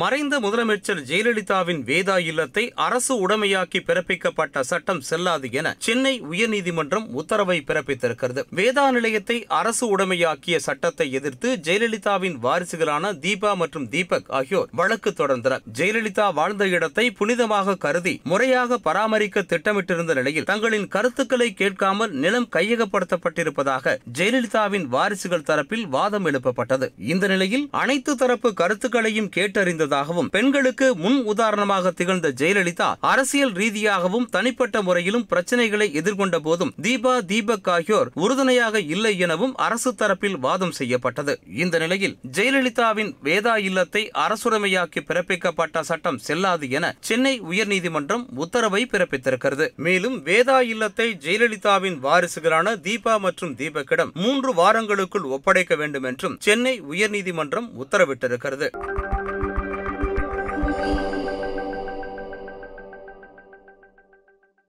மறைந்த முதலமைச்சர் ஜெயலலிதாவின் வேதா இல்லத்தை அரசு உடைமையாக்கி பிறப்பிக்கப்பட்ட சட்டம் செல்லாது என சென்னை உயர்நீதிமன்றம் உத்தரவை பிறப்பித்திருக்கிறது. வேதா நிலையத்தை அரசு உடைமையாக்கிய சட்டத்தை எதிர்த்து ஜெயலலிதாவின் வாரிசுகளான தீபா மற்றும் தீபக் ஆகியோர் வழக்கு தொடர்ந்தனர். ஜெயலலிதா வாழ்ந்த இடத்தை புனிதமாக கருதி முறையாக பராமரிக்க திட்டமிட்டிருந்த நிலையில் தங்களின் கருத்துக்களை கேட்காமல் நிலம் கையகப்படுத்தப்பட்டிருப்பதாக ஜெயலலிதாவின் வாரிசுகள் தரப்பில் வாதம் எழுப்பப்பட்டது. இந்த நிலையில் அனைத்து தரப்பு கருத்துக்களையும் கேட்டறிந்தது கேட்டறிந்ததாகவும் பெண்களுக்கு முன் உதாரணமாக திகழ்ந்த ஜெயலலிதா அரசியல் ரீதியாகவும் தனிப்பட்ட முறையிலும் பிரச்சனைகளை எதிர்கொண்ட போதும் தீபா தீபக் ஆகியோர் உறுதுணையாக இல்லை எனவும் அரசு தரப்பில் வாதம் செய்யப்பட்டது. இந்த நிலையில் ஜெயலலிதாவின் வேதா இல்லத்தை அரசுரிமையாக்கி பிறப்பிக்கப்பட்ட சட்டம் செல்லாது என சென்னை உயர்நீதிமன்றம் உத்தரவை பிறப்பித்திருக்கிறது. மேலும் வேதா இல்லத்தை ஜெயலலிதாவின் வாரிசுகளான தீபா மற்றும் தீபக்கிடம் மூன்று வாரங்களுக்குள் ஒப்படைக்க வேண்டும் என்றும் சென்னை உயர்நீதிமன்றம் உத்தரவிட்டிருக்கிறது. Thank you.